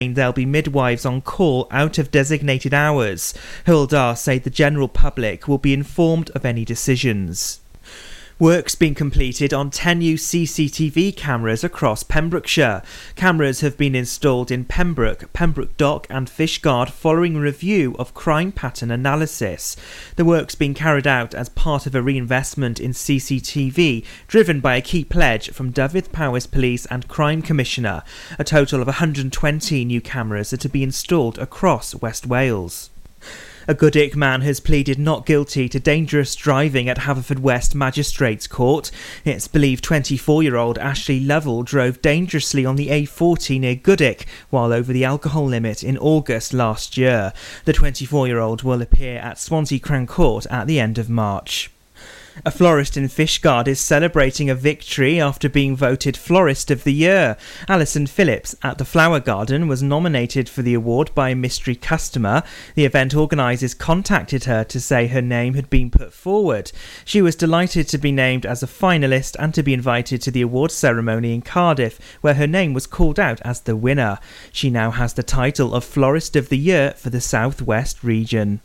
there'll be midwives on call out of designated hours. Hywel said the general public will be informed of any decisions. Work's been completed on 10 new CCTV cameras across Pembrokeshire. Cameras have been installed in Pembroke, Pembroke Dock, and Fishguard following review of crime pattern analysis. The work's been carried out as part of a reinvestment in CCTV driven by a key pledge from Dyfed-Powys Police and Crime Commissioner. A total of 120 new cameras are to be installed across West Wales. A Goodwick man has pleaded not guilty to dangerous driving at Haverfordwest Magistrates Court. It's believed 24 year old Ashley Lovell drove dangerously on the A40 near Goodwick while over the alcohol limit in August last year. The 24 year old will appear at Swansea Crown Court at the end of March. A florist in Fishguard is celebrating a victory after being voted Florist of the Year. Alison Phillips at the Flower Garden was nominated for the award by a mystery customer. The event organisers contacted her to say her name had been put forward. She was delighted to be named as a finalist and to be invited to the award ceremony in Cardiff, where her name was called out as the winner. She now has the title of Florist of the Year for the South West region.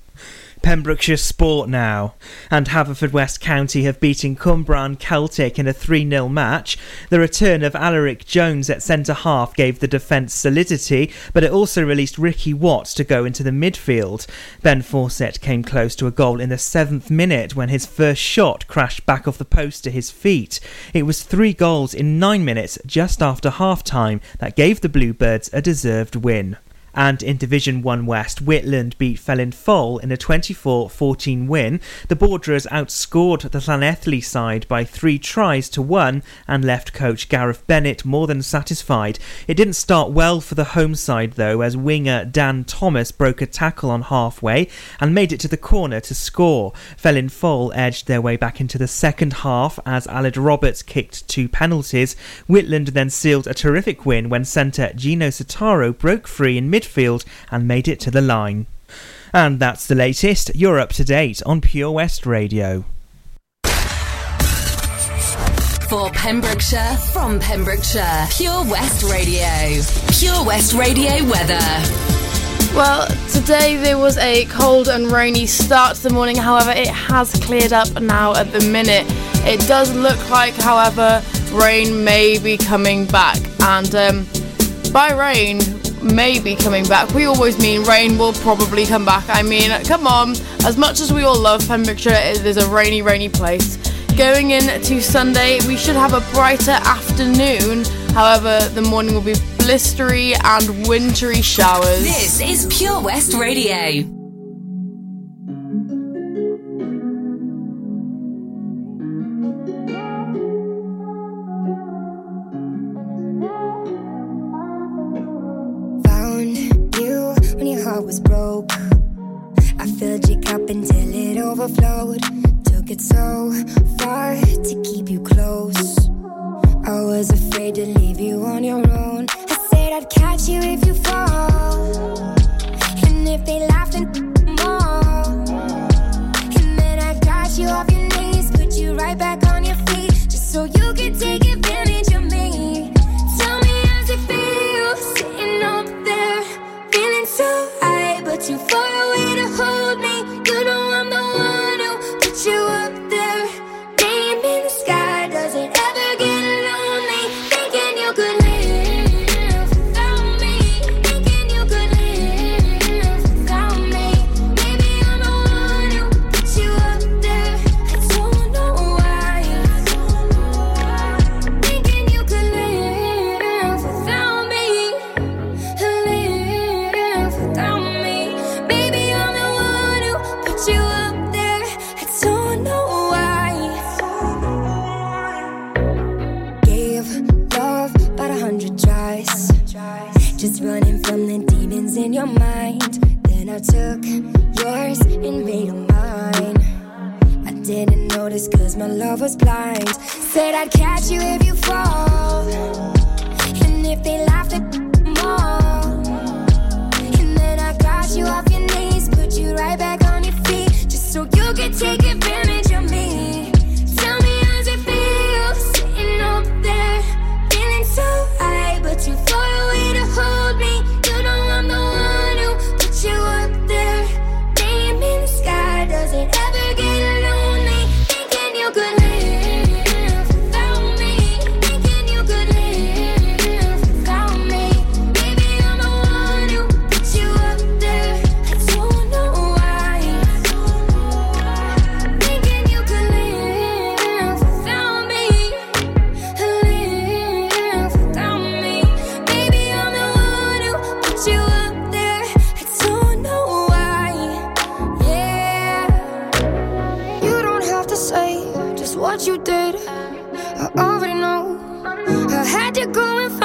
Pembrokeshire Sport now. And Haverfordwest County have beaten Cwmbran Celtic in a 3 0 match. The return of Alaric Jones at centre half gave the defence solidity, but it also released Ricky Watts to go into the midfield. Ben Fawcett came close to a goal in the seventh minute when his first shot crashed back off the post to his feet. It was three goals in nine minutes just after half time that gave the Bluebirds a deserved win. And in Division 1 West, Whitland beat Felin Foel in a 24 14 win. The Borderers outscored the Llanelli side by three tries to one and left coach Gareth Bennett more than satisfied. It didn't start well for the home side though, as winger Dan Thomas broke a tackle on halfway and made it to the corner to score. Felin Foel edged their way back into the second half as Aled Roberts kicked two penalties. Whitland then sealed a terrific win when centre Gino Sotaro broke free in mid midfield and made it to the line. And that's the latest. You're up to date on Pure West Radio. For Pembrokeshire, from Pembrokeshire, Pure West Radio. Pure West Radio weather. Well, today there was a cold and rainy start to the morning, however, it has cleared up now at the minute. It does look like, however, rain may be coming back, and um, by rain, may be coming back. We always mean rain will probably come back. I mean, come on. As much as we all love Pembrokeshire, it is a rainy, rainy place. Going into Sunday, we should have a brighter afternoon. However, the morning will be blistery and wintry showers. This is Pure West Radio. Was broke. I filled your cup until it overflowed. Took it so far to keep you close. I was afraid to leave you on your own. I said I'd catch you if you fall. And if they laugh, then more. And then I got you off your knees, put you right back on your feet, just so you could take too far what you did. I already know. I had to go and find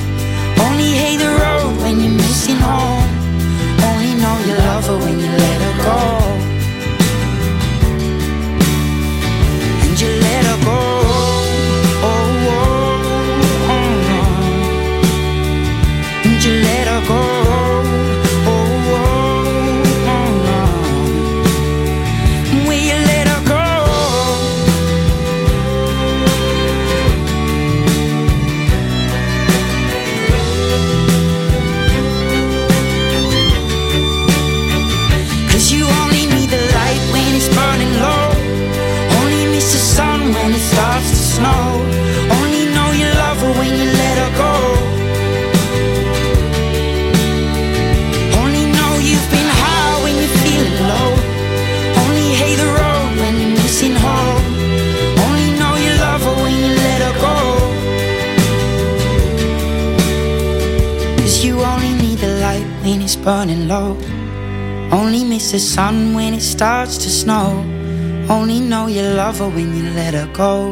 Starts to snow. Only know you love her when you let her go.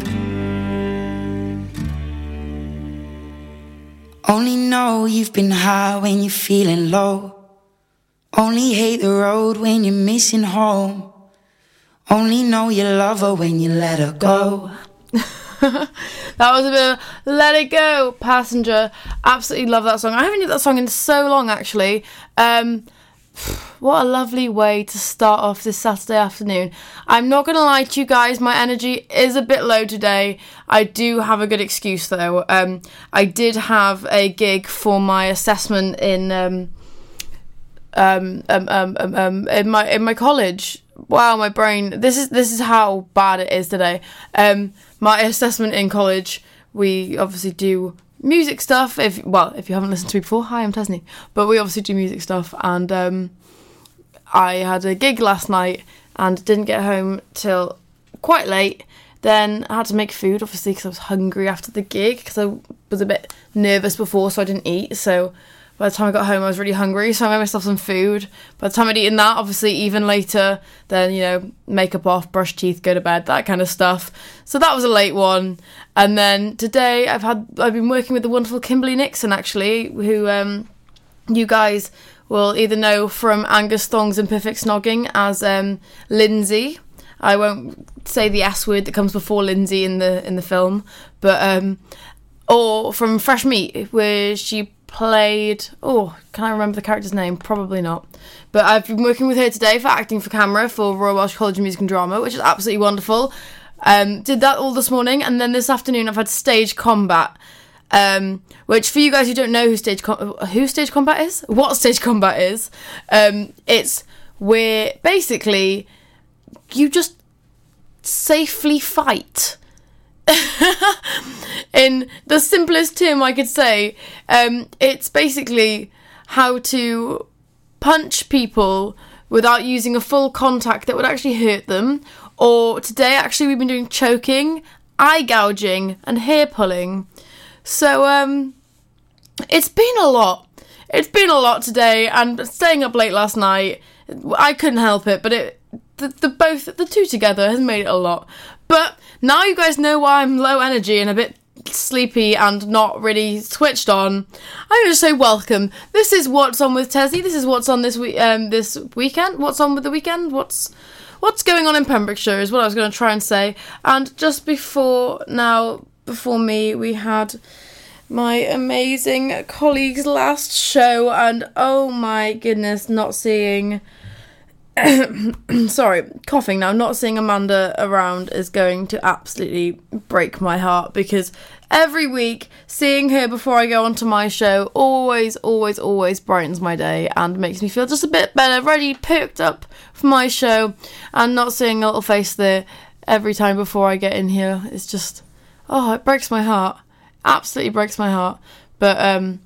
Only know you've been high when you're feeling low. Only hate the road when you're missing home. Only know you love her when you let her go. That was a bit of Let It Go, Passenger. Absolutely love that song. I haven't heard that song in so long, actually. Um, what a lovely way to start off this Saturday afternoon. I'm not going to lie to you guys, my energy is a bit low today. I do have a good excuse though. Um, I did have a gig for my assessment in um, um, um, um, um, in my in my college. Wow, my brain. This is this is how bad it is today. My assessment in college. We obviously do music stuff. If well, if you haven't listened to me before, hi, I'm Tesni. But we obviously do music stuff, and um, I had a gig last night and didn't get home till quite late. Then I had to make food, obviously, because I was hungry after the gig. Because I was a bit nervous before, so I didn't eat. So by the time I got home, I was really hungry, so I made myself some food. By the time I'd eaten that, obviously, even later, then you know, makeup off, brush teeth, go to bed, that kind of stuff. So that was a late one. And then today, I've had I've been working with the wonderful Kimberley Nixon, actually, who um, you guys will either know from Angus Thongs and Perfect Snogging as um, Lindsay. I won't say the S word that comes before Lindsay in the in the film, but um, or from Fresh Meat where she played. Oh, can I remember the character's name? Probably not. But I've been working with her today for acting for camera for Royal Welsh College of Music and Drama, which is absolutely wonderful. Um, did that all this morning, and then this afternoon I've had stage combat. Um, which for you guys who don't know who stage com- who stage combat is, what stage combat is, um, it's where basically you just safely fight. In the simplest term I could say, um, it's basically how to punch people without using a full contact that would actually hurt them. Or today, actually, we've been doing choking, eye gouging, and hair pulling. So, um, it's been a lot. It's been a lot today, and staying up late last night, I couldn't help it. But it, the, the both, the two together, has made it a lot. But now you guys know why I'm low energy and a bit sleepy and not really switched on. I'm to say welcome. This is what's on with Tesni. This is what's on this week. Um, this weekend. What's on with the weekend? What's what's going on in Pembrokeshire is what I was going to try and say. And just before now, before me, we had my amazing colleague's last show, and oh my goodness, not seeing. sorry, coughing now. Not seeing Amanda around is going to absolutely break my heart because every week seeing her before I go onto my show always, always, always brightens my day and makes me feel just a bit better, ready, perked up for my show. And not seeing a little face there every time before I get in here is just, oh, it breaks my heart. Absolutely breaks my heart. But um,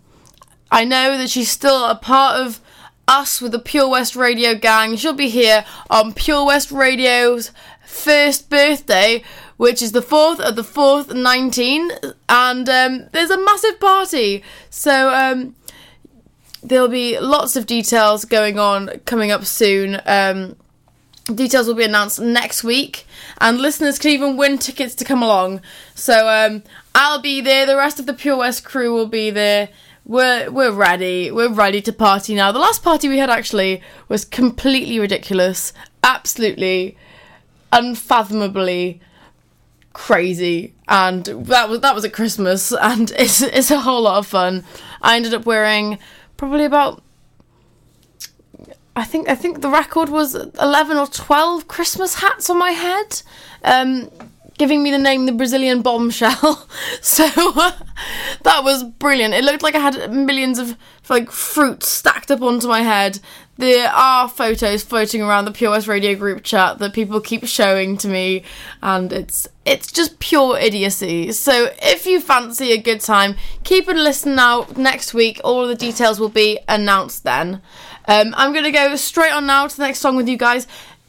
I know that she's still a part of us with the Pure West Radio gang. She'll be here on Pure West Radio's first birthday, which is the 4th of the 4th, 19. And um, there's a massive party. So um, there'll be lots of details going on coming up soon. Um, details will be announced next week. And listeners can even win tickets to come along. So um, I'll be there. The rest of the Pure West crew will be there we're we're ready. We're ready to party now. The last party we had actually was completely ridiculous, absolutely unfathomably crazy, and that was that was at Christmas, and it's it's a whole lot of fun. I ended up wearing probably about I think I think the record was eleven or twelve Christmas hats on my head. Um, giving me the name the Brazilian bombshell. so that was brilliant. It looked like I had millions of like fruit stacked up onto my head. There are photos floating around the Pure Radio group chat that people keep showing to me, and it's it's just pure idiocy. So if you fancy a good time, keep and listen out next week. All the details will be announced then. Um, I'm gonna go straight on now to the next song with you guys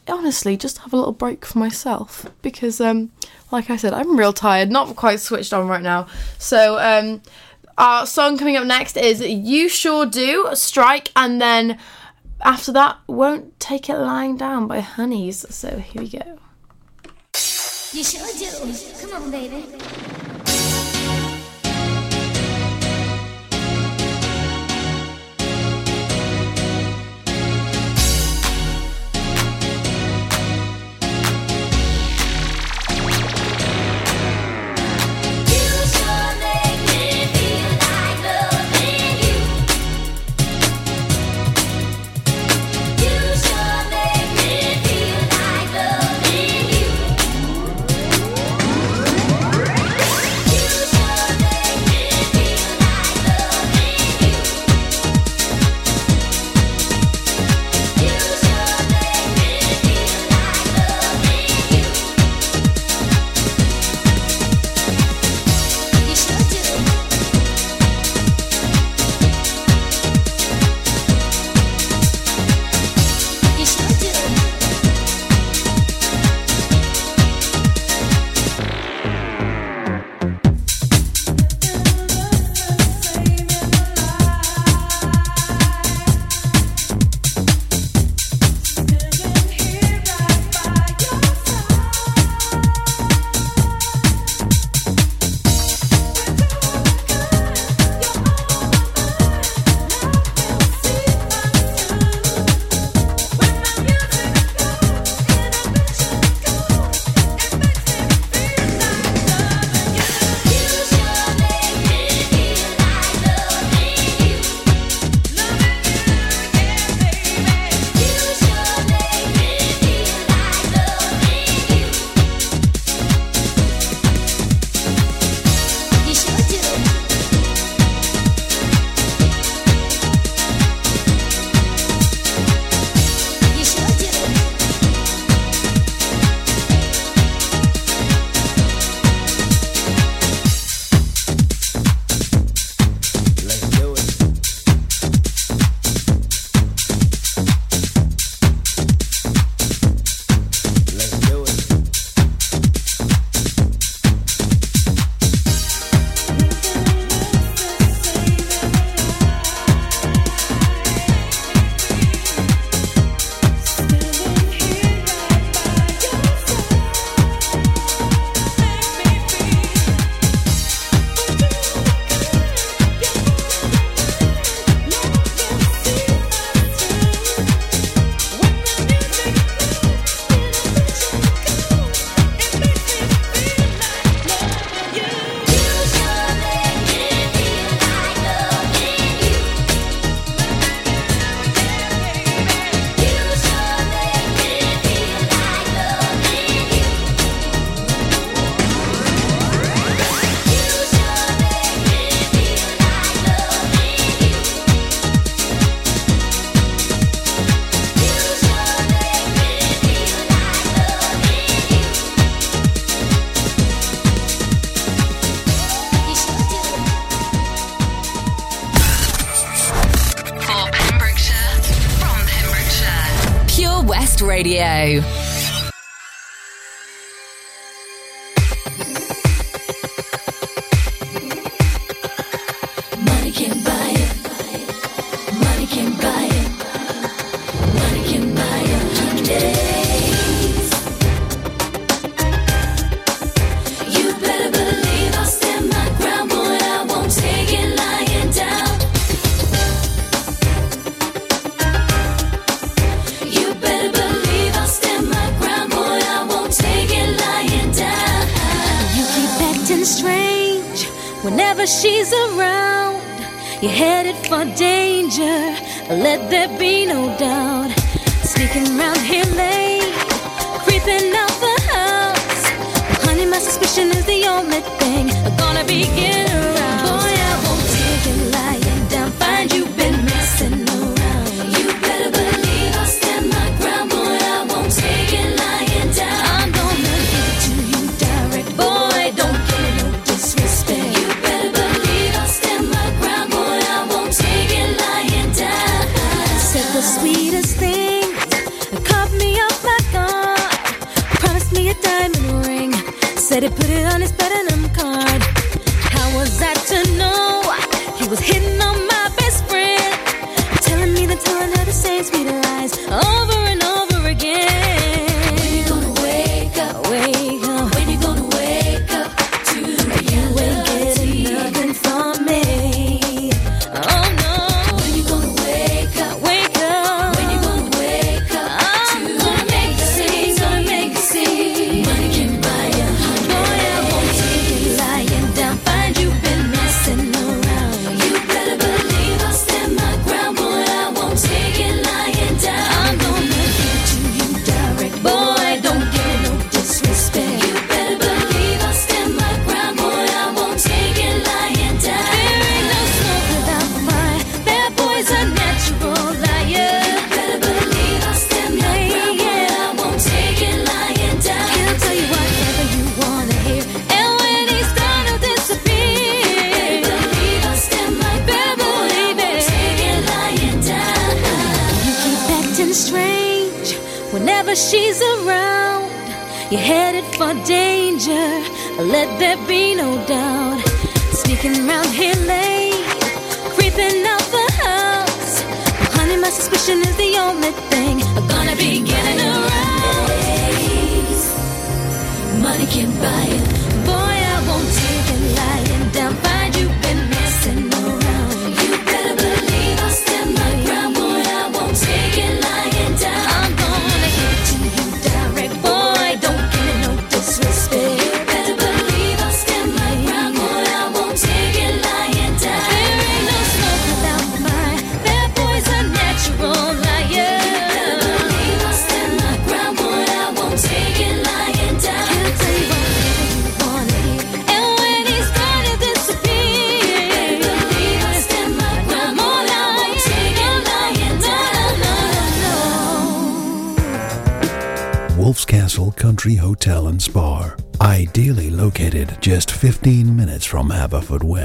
honestly just have a little break for myself because um like I said I'm real tired not quite switched on right now. So um our song coming up next is You Sure Do Strike and then after that Won't Take It Lying Down by Honeyz. So here we go. You sure do. Come on baby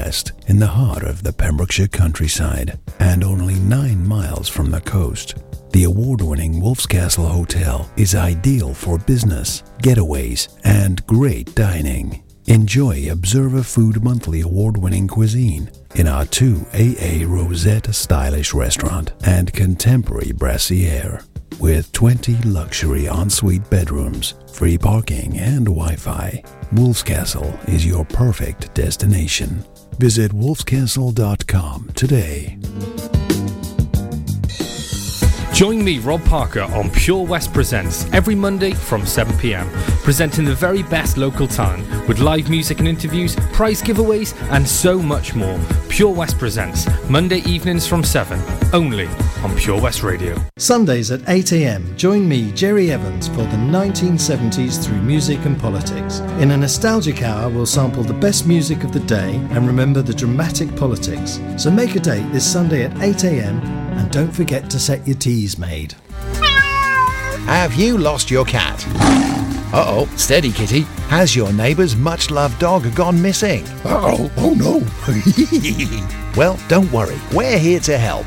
nest in the heart of the Pembrokeshire countryside and only nine miles from the coast. The award winning Wolf's Castle Hotel is ideal for business, getaways, and great dining. Enjoy Observer Food Monthly award winning cuisine in our 2AA Rosette stylish restaurant and contemporary brasserie. With 20 luxury ensuite bedrooms, free parking, and Wi Fi, Wolf's Castle is your perfect destination. Visit wolfcastle.com today. Join me, Rob Parker, on Pure West Presents every Monday from 7 pm, presenting the very best local talent with live music and interviews, prize giveaways, and so much more. Pure West Presents, Monday evenings from 7, only on Pure West Radio. Sundays at 8 am, join me, Jerry Evans, for the 1970s through music and politics. In a nostalgic hour, we'll sample the best music of the day and remember the dramatic politics. So make a date this Sunday at 8 am and don't forget to set your Teasmade. Have you lost your cat? Uh oh, steady kitty. Has your neighbour's much loved dog gone missing? Uh oh, oh no. well, don't worry, we're here to help.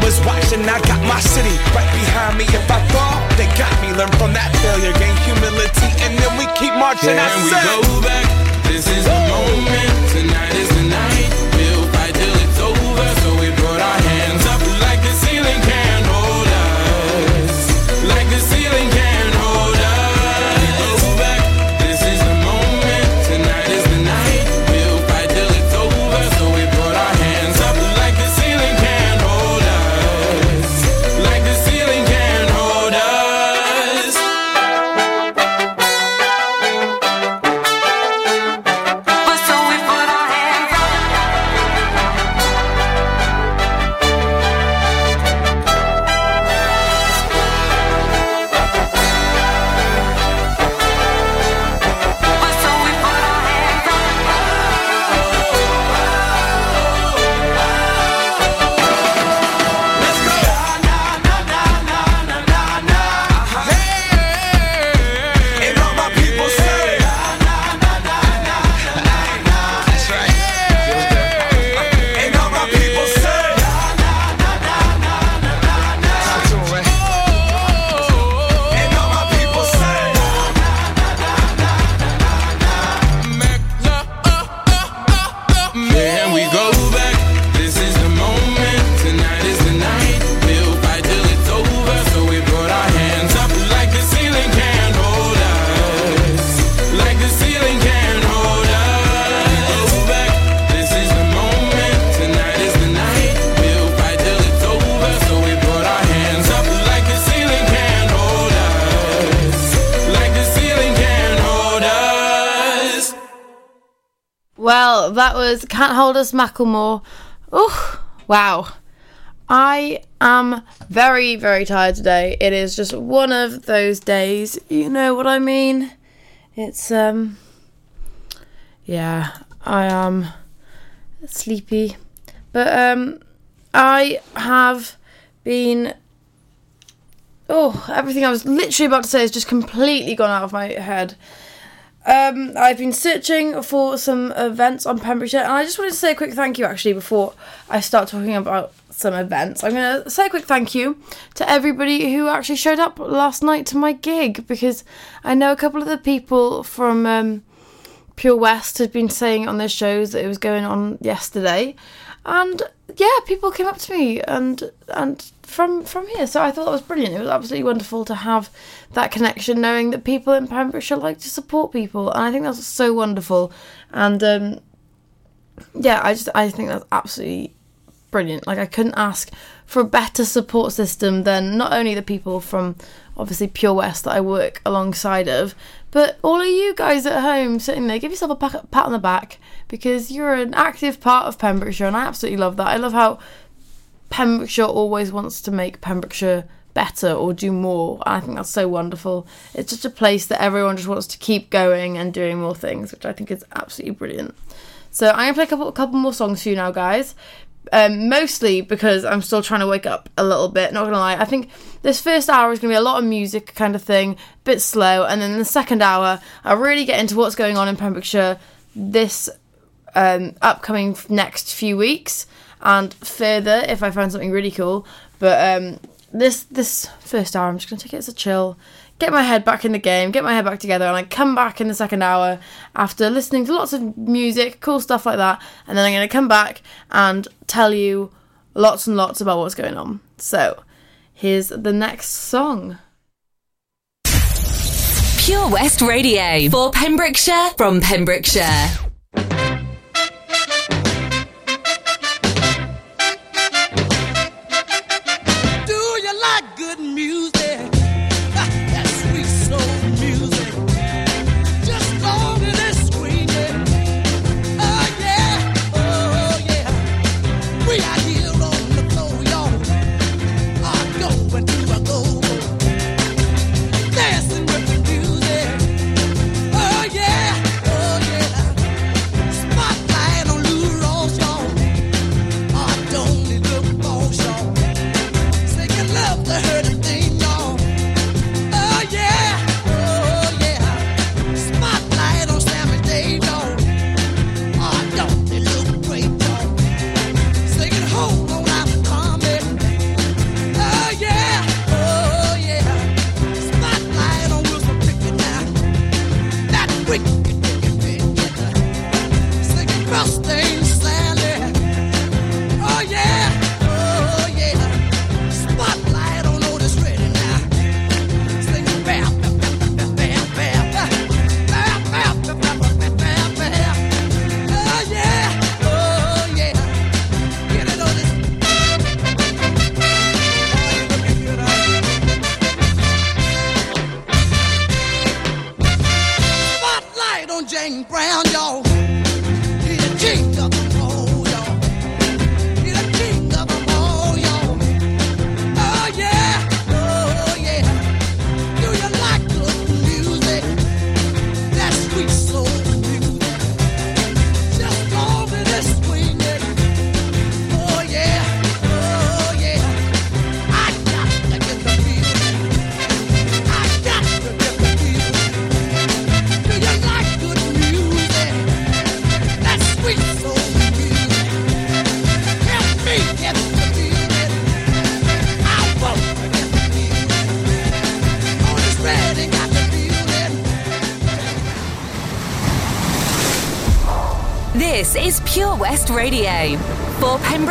was watching. I got my city right behind me. If I fall, they got me. Learn from that failure, gain humility, and then we keep marching. I Can we said- go back? This is the moment. Tonight that was Can't Hold Us Macklemore Oh, wow. I am very, very tired today. It is just one of those days. You know what I mean? It's, um, yeah, I am sleepy. But, um, I have been. Oh, everything I was literally about to say has just completely gone out of my head. Um, I've been searching for some events on Pembrokeshire, and I just wanted to say a quick thank you actually before I start talking about some events. I'm going to say a quick thank you to everybody who actually showed up last night to my gig because I know a couple of the people from um, Pure West had been saying on their shows that it was going on yesterday, and yeah, people came up to me and and from from here. So I thought that was brilliant. It was absolutely wonderful to have that connection, knowing that people in Pembrokeshire like to support people, and I think that's so wonderful. And um, yeah, I just I think that's absolutely brilliant. Like I couldn't ask for a better support system than not only the people from obviously Pure West that I work alongside of, but all of you guys at home sitting there, give yourself a pat on the back because you're an active part of Pembrokeshire, and I absolutely love that. I love how Pembrokeshire always wants to make Pembrokeshire better or do more. I think that's so wonderful. It's just a place that everyone just wants to keep going and doing more things, which I think is absolutely brilliant. So I'm gonna play a couple, a couple more songs for you now, guys. Um, mostly because I'm still trying to wake up a little bit. Not gonna lie, I think this first hour is gonna be a lot of music kind of thing, a bit slow, and then the second hour I really get into what's going on in Pembrokeshire this um, upcoming next few weeks and further if I find something really cool. But um, this this first hour, I'm just gonna take it as a chill, get my head back in the game, get my head back together, and I come back in the second hour after listening to lots of music, cool stuff like that, and then I'm gonna come back and tell you lots and lots about what's going on. So here's the next song. Pure West Radio for Pembrokeshire from Pembrokeshire.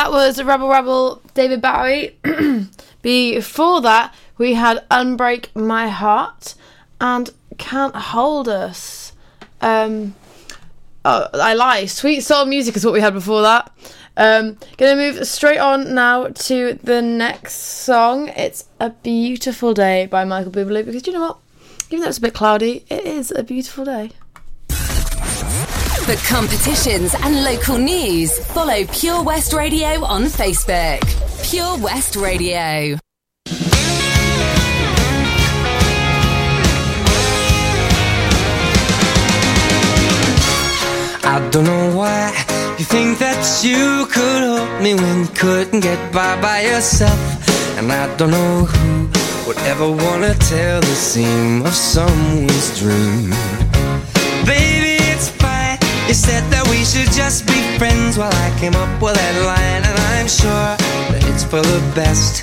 That was Rebel Rebel David Bowie. Before that, we had Unbreak My Heart and Can't Hold Us. Um, oh, I lie. Sweet Soul Music is what we had before that. Um, gonna move straight on now to the next song. It's A Beautiful Day by Michael Bublé because you know what? Even though it's a bit cloudy, it is a beautiful day. For competitions and local news, follow Pure West Radio on Facebook. Pure West Radio. I don't know why you think that you could help me when you couldn't get by by yourself. And I don't know who would ever wanna tell the seam of someone's dream. You said that we should just be friends while I came up with that line, and I'm sure that it's for the best.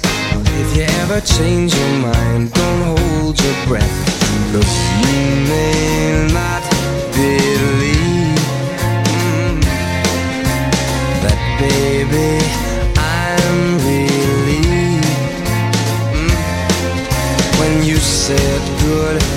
If you ever change your mind, don't hold your breath. Look, you may not believe mm, that, baby. I'm relieved mm, when you said goodbye.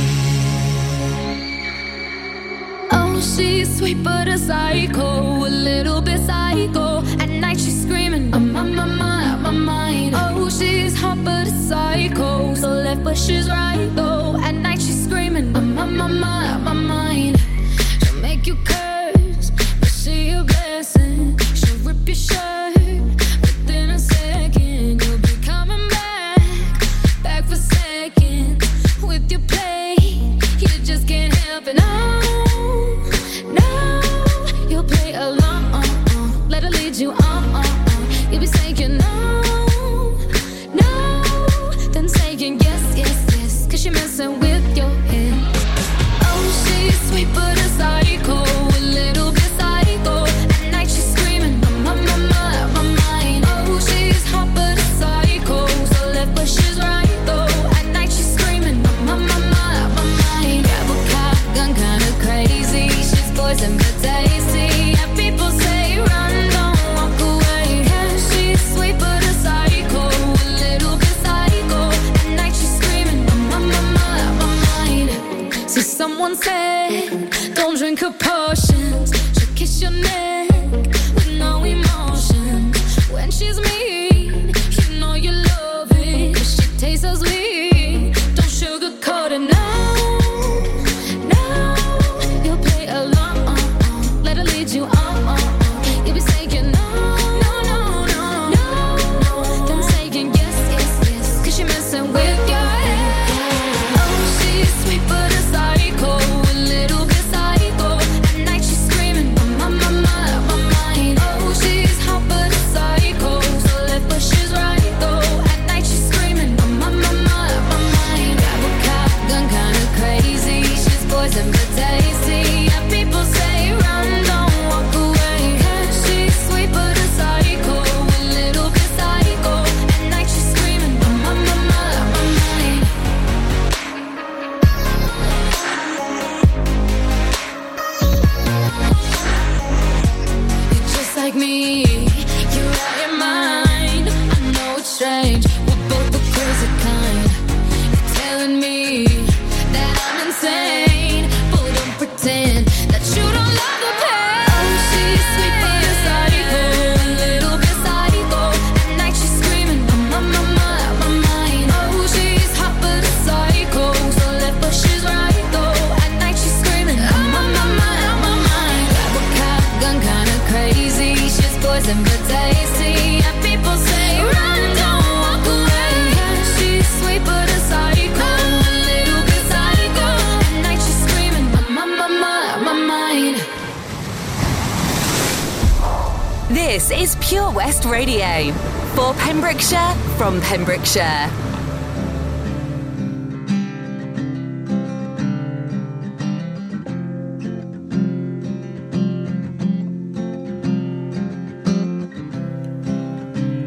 She's sweet but a psycho, a little bit psycho. At night she's screaming, I'm on my mind, my mind. Oh, she's hot but a psycho, so left but she's right though. At night she's screaming, I'm on my mind, my mind.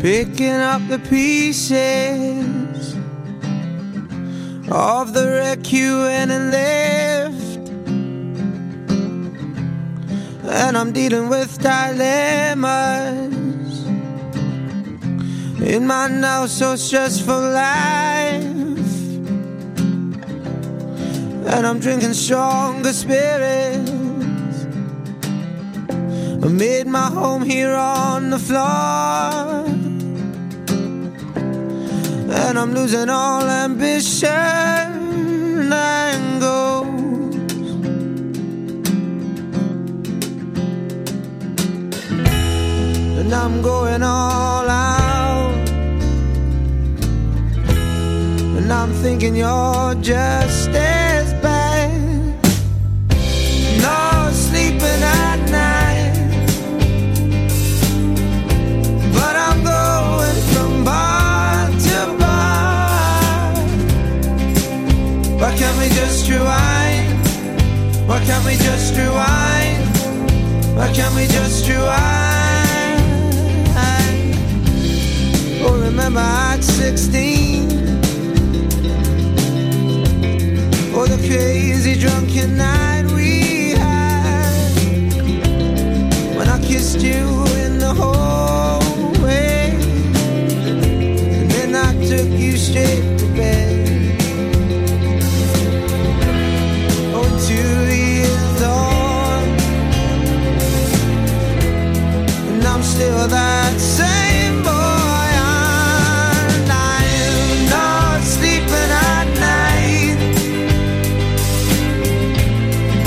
picking up the pieces of the wreck you went and left. And I'm dealing with dilemmas in my now so stressful life. And I'm drinking stronger spirits. I made my home here on the floor. And I'm losing all ambition and goals. And I'm going all out. And I'm thinking you're just. just rewind? Why can't we just rewind? Why can't we just rewind? Oh, remember at 16. Oh, the crazy drunken night we had. When I kissed you in the hallway. And then I took you straight still that same boy and I'm not sleeping at night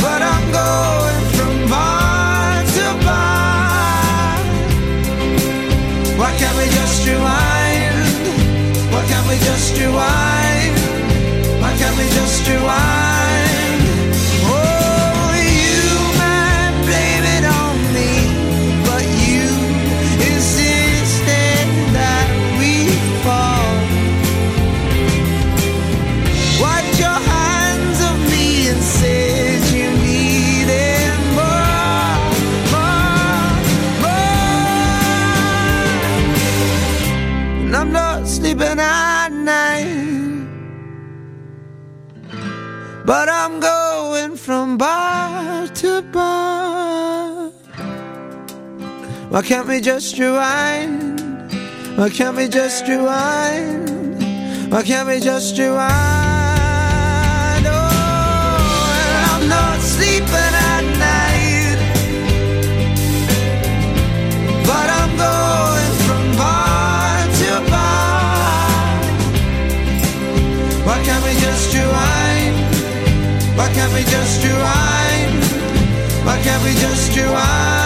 But I'm going from bar to bar Why can't we just rewind? Why can't we just rewind? Why can't we just rewind? Why can't we just rewind? Why can't we just rewind? Why can't we just rewind? Oh, and I'm not sleeping at night, but I'm going from bar to bar. Why can't we just rewind? Why can't we just rewind? Why can't we just rewind?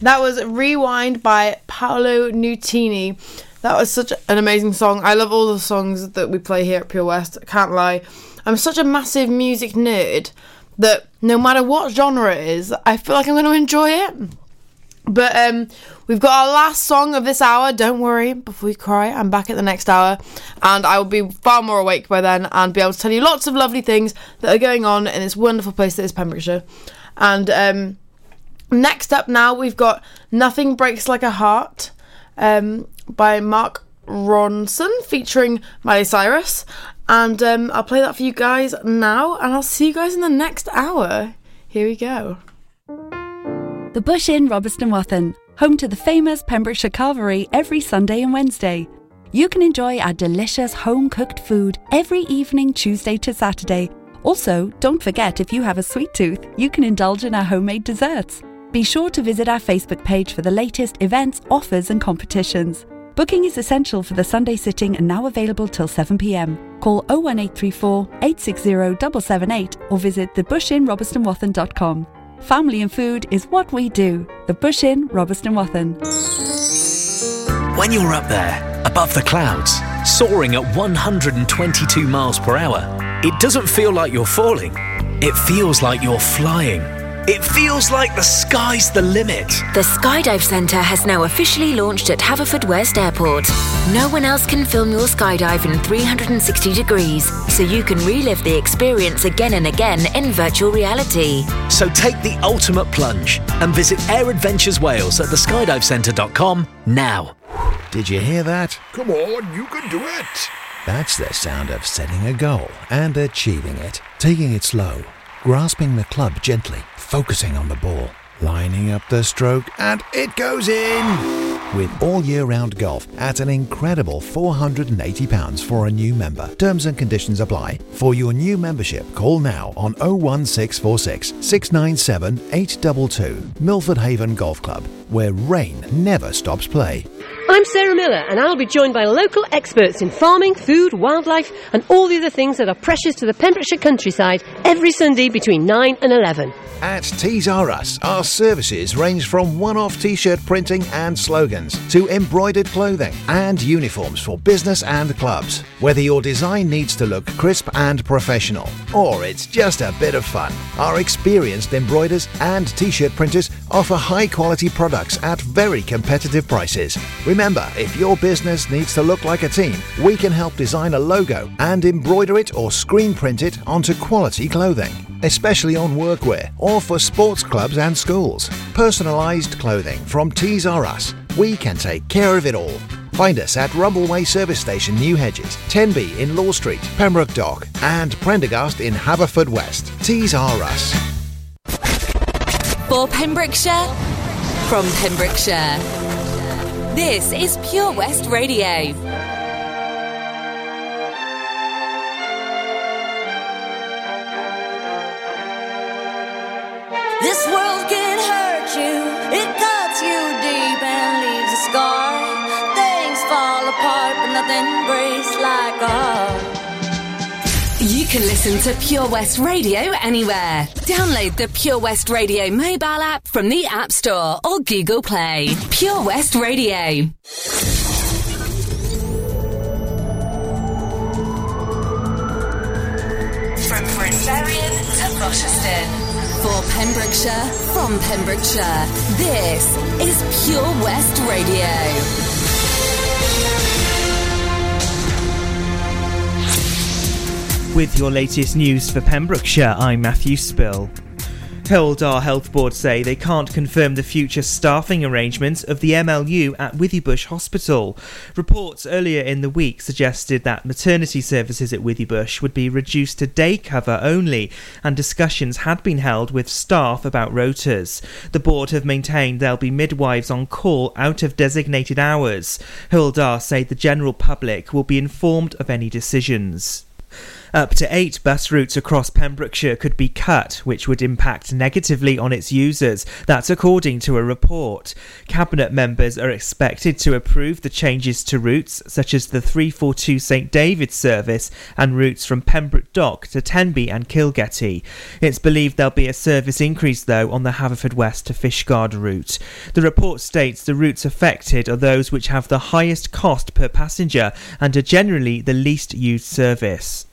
That was Rewind by Paolo Nutini. That was such an amazing song. I love all the songs that we play here at Pure West. I can't lie. I'm such a massive music nerd that no matter what genre it is, I feel like I'm going to enjoy it. But um, we've got our last song of this hour. Don't worry, before you cry, I'm back at the next hour, and I will be far more awake by then and be able to tell you lots of lovely things that are going on in this wonderful place that is Pembrokeshire. And um, next up now, we've got "Nothing Breaks Like a Heart" um, by Mark Ronson featuring Miley Cyrus, and um, I'll play that for you guys now, and I'll see you guys in the next hour. Here we go. The Bush Inn, Robeston Wathen, home to the famous Pembrokeshire Carvery every Sunday and Wednesday. You can enjoy our delicious home cooked food every evening, Tuesday to Saturday. Also, don't forget if you have a sweet tooth, you can indulge in our homemade desserts. Be sure to visit our Facebook page for the latest events, offers, and competitions. Booking is essential for the Sunday sitting and now available till 7pm. Call 01834 860 778 or visit thebushinrobertsonwathen.com. Family and food is what we do. The Bush Inn, Robeston Wathen. When you're up there, above the clouds, soaring at 122 miles per hour, it doesn't feel like you're falling. It feels like you're flying. It feels like the sky's the limit. The Skydive Centre has now officially launched at Haverfordwest Airport. No one else can film your skydive in 360 degrees, so you can relive the experience again and again in virtual reality. So take the ultimate plunge and visit Air Adventures Wales at theskydivecentre.com now. Did you hear that? Come on, you can do it. That's the sound of setting a goal and achieving it. Taking it slow, grasping the club gently, focusing on the ball, lining up the stroke, and it goes in! With all year round golf at an incredible £480 for a new member. Terms and conditions apply. For your new membership, call now on 01646 697 822 Milford Haven Golf Club, where rain never stops play. I'm Sarah Miller, and I'll be joined by local experts in farming, food, wildlife, and all the other things that are precious to the Pembrokeshire countryside every Sunday between 9 and 11. At Tees R Us, our services range from one off t shirt printing and slogans to embroidered clothing and uniforms for business and clubs. Whether your design needs to look crisp and professional, or it's just a bit of fun, our experienced embroiders and t shirt printers offer high quality products at very competitive prices. Remember, if your business needs to look like a team, we can help design a logo and embroider it or screen print it onto quality clothing especially on workwear or for sports clubs and schools. Personalised clothing from Tees R Us. We can take care of it all. Find us at Rumbleway Service Station, New Hedges, 10B in Law Street, Pembroke Dock, and Prendergast in Haverfordwest. Tees R Us. For Pembrokeshire, from Pembrokeshire. This is Pure West Radio. This world can hurt you, it cuts you deep and leaves a scar. Things fall apart, but nothing breaks like. You can listen to Pure West Radio anywhere. Download the Pure West Radio mobile app from the App Store or Google Play. Pure West Radio. From Bryn to Rochester. For Pembrokeshire, from Pembrokeshire, this is Pure West Radio. With your latest news for Pembrokeshire, I'm Matthew Spill. Hywel Health Board say they can't confirm the future staffing arrangements of the MLU at Withybush Hospital. Reports earlier in the week suggested that maternity services at Withybush would be reduced to day cover only, and discussions had been held with staff about rotas. The board have maintained there'll be midwives on call out of designated hours. Hywel say the general public will be informed of any decisions. Up to eight bus routes across Pembrokeshire could be cut, which would impact negatively on its users. That's according to a report. Cabinet members are expected to approve the changes to routes, such as the 342 St David's service and routes from Pembroke Dock to Tenby and Kilgetty. It's believed there'll be a service increase, though, on the Haverfordwest to Fishguard route. The report states the routes affected are those which have the highest cost per passenger and are generally the least used service.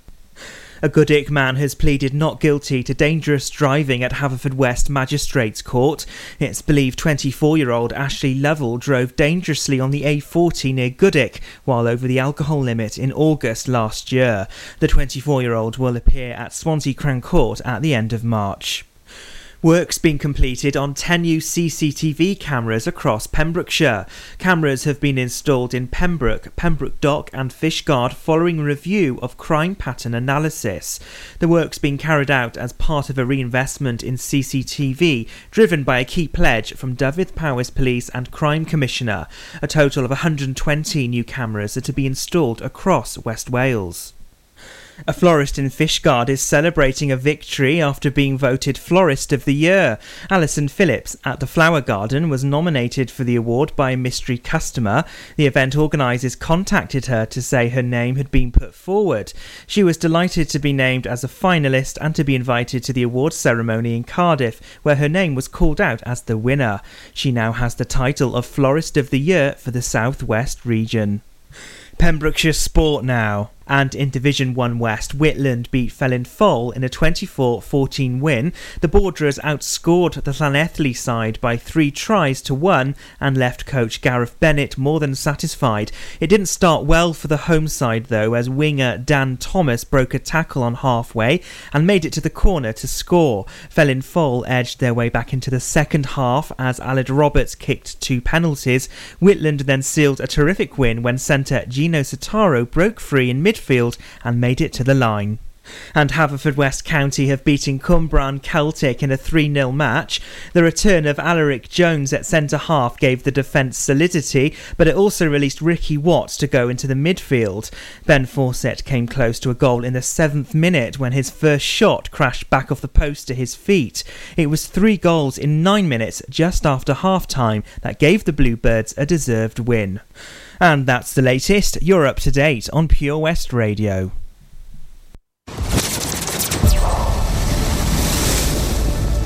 A Goodwick man has pleaded not guilty to dangerous driving at Haverfordwest Magistrates Court. It's believed 24 year old Ashley Lovell drove dangerously on the A40 near Goodwick while over the alcohol limit in August last year. The 24 year old will appear at Swansea Crown Court at the end of March. Work's been completed on 10 new CCTV cameras across Pembrokeshire. Cameras have been installed in Pembroke, Pembroke Dock, and Fishguard following review of crime pattern analysis. The work's been carried out as part of a reinvestment in CCTV driven by a key pledge from Dyfed-Powys Police and Crime Commissioner. A total of 120 new cameras are to be installed across West Wales. A florist in Fishguard is celebrating a victory after being voted Florist of the Year. Alison Phillips at the Flower Garden was nominated for the award by a mystery customer. The event organisers contacted her to say her name had been put forward. She was delighted to be named as a finalist and to be invited to the awards ceremony in Cardiff, where her name was called out as the winner. She now has the title of Florist of the Year for the South West region. Pembrokeshire Sport now. And in Division 1 West, Whitland beat Felin Foel in a 24 14 win. The Borderers outscored the Llanelli side by three tries to one and left coach Gareth Bennett more than satisfied. It didn't start well for the home side though, as winger Dan Thomas broke a tackle on halfway and made it to the corner to score. Felin Foel edged their way back into the second half as Aled Roberts kicked two penalties. Whitland then sealed a terrific win when centre Gino Sotaro broke free in mid midfield and made it to the line and Haverfordwest County have beaten Cwmbran Celtic in a 3 0 match. The return of Alaric Jones at centre half gave the defence solidity, but it also released Ricky Watts to go into the midfield. Ben Fawcett came close to a goal in the seventh minute when his first shot crashed back off the post to his feet. It was three goals in nine minutes just after half time that gave the Bluebirds a deserved win. And that's the latest. You're up to date on Pure West Radio.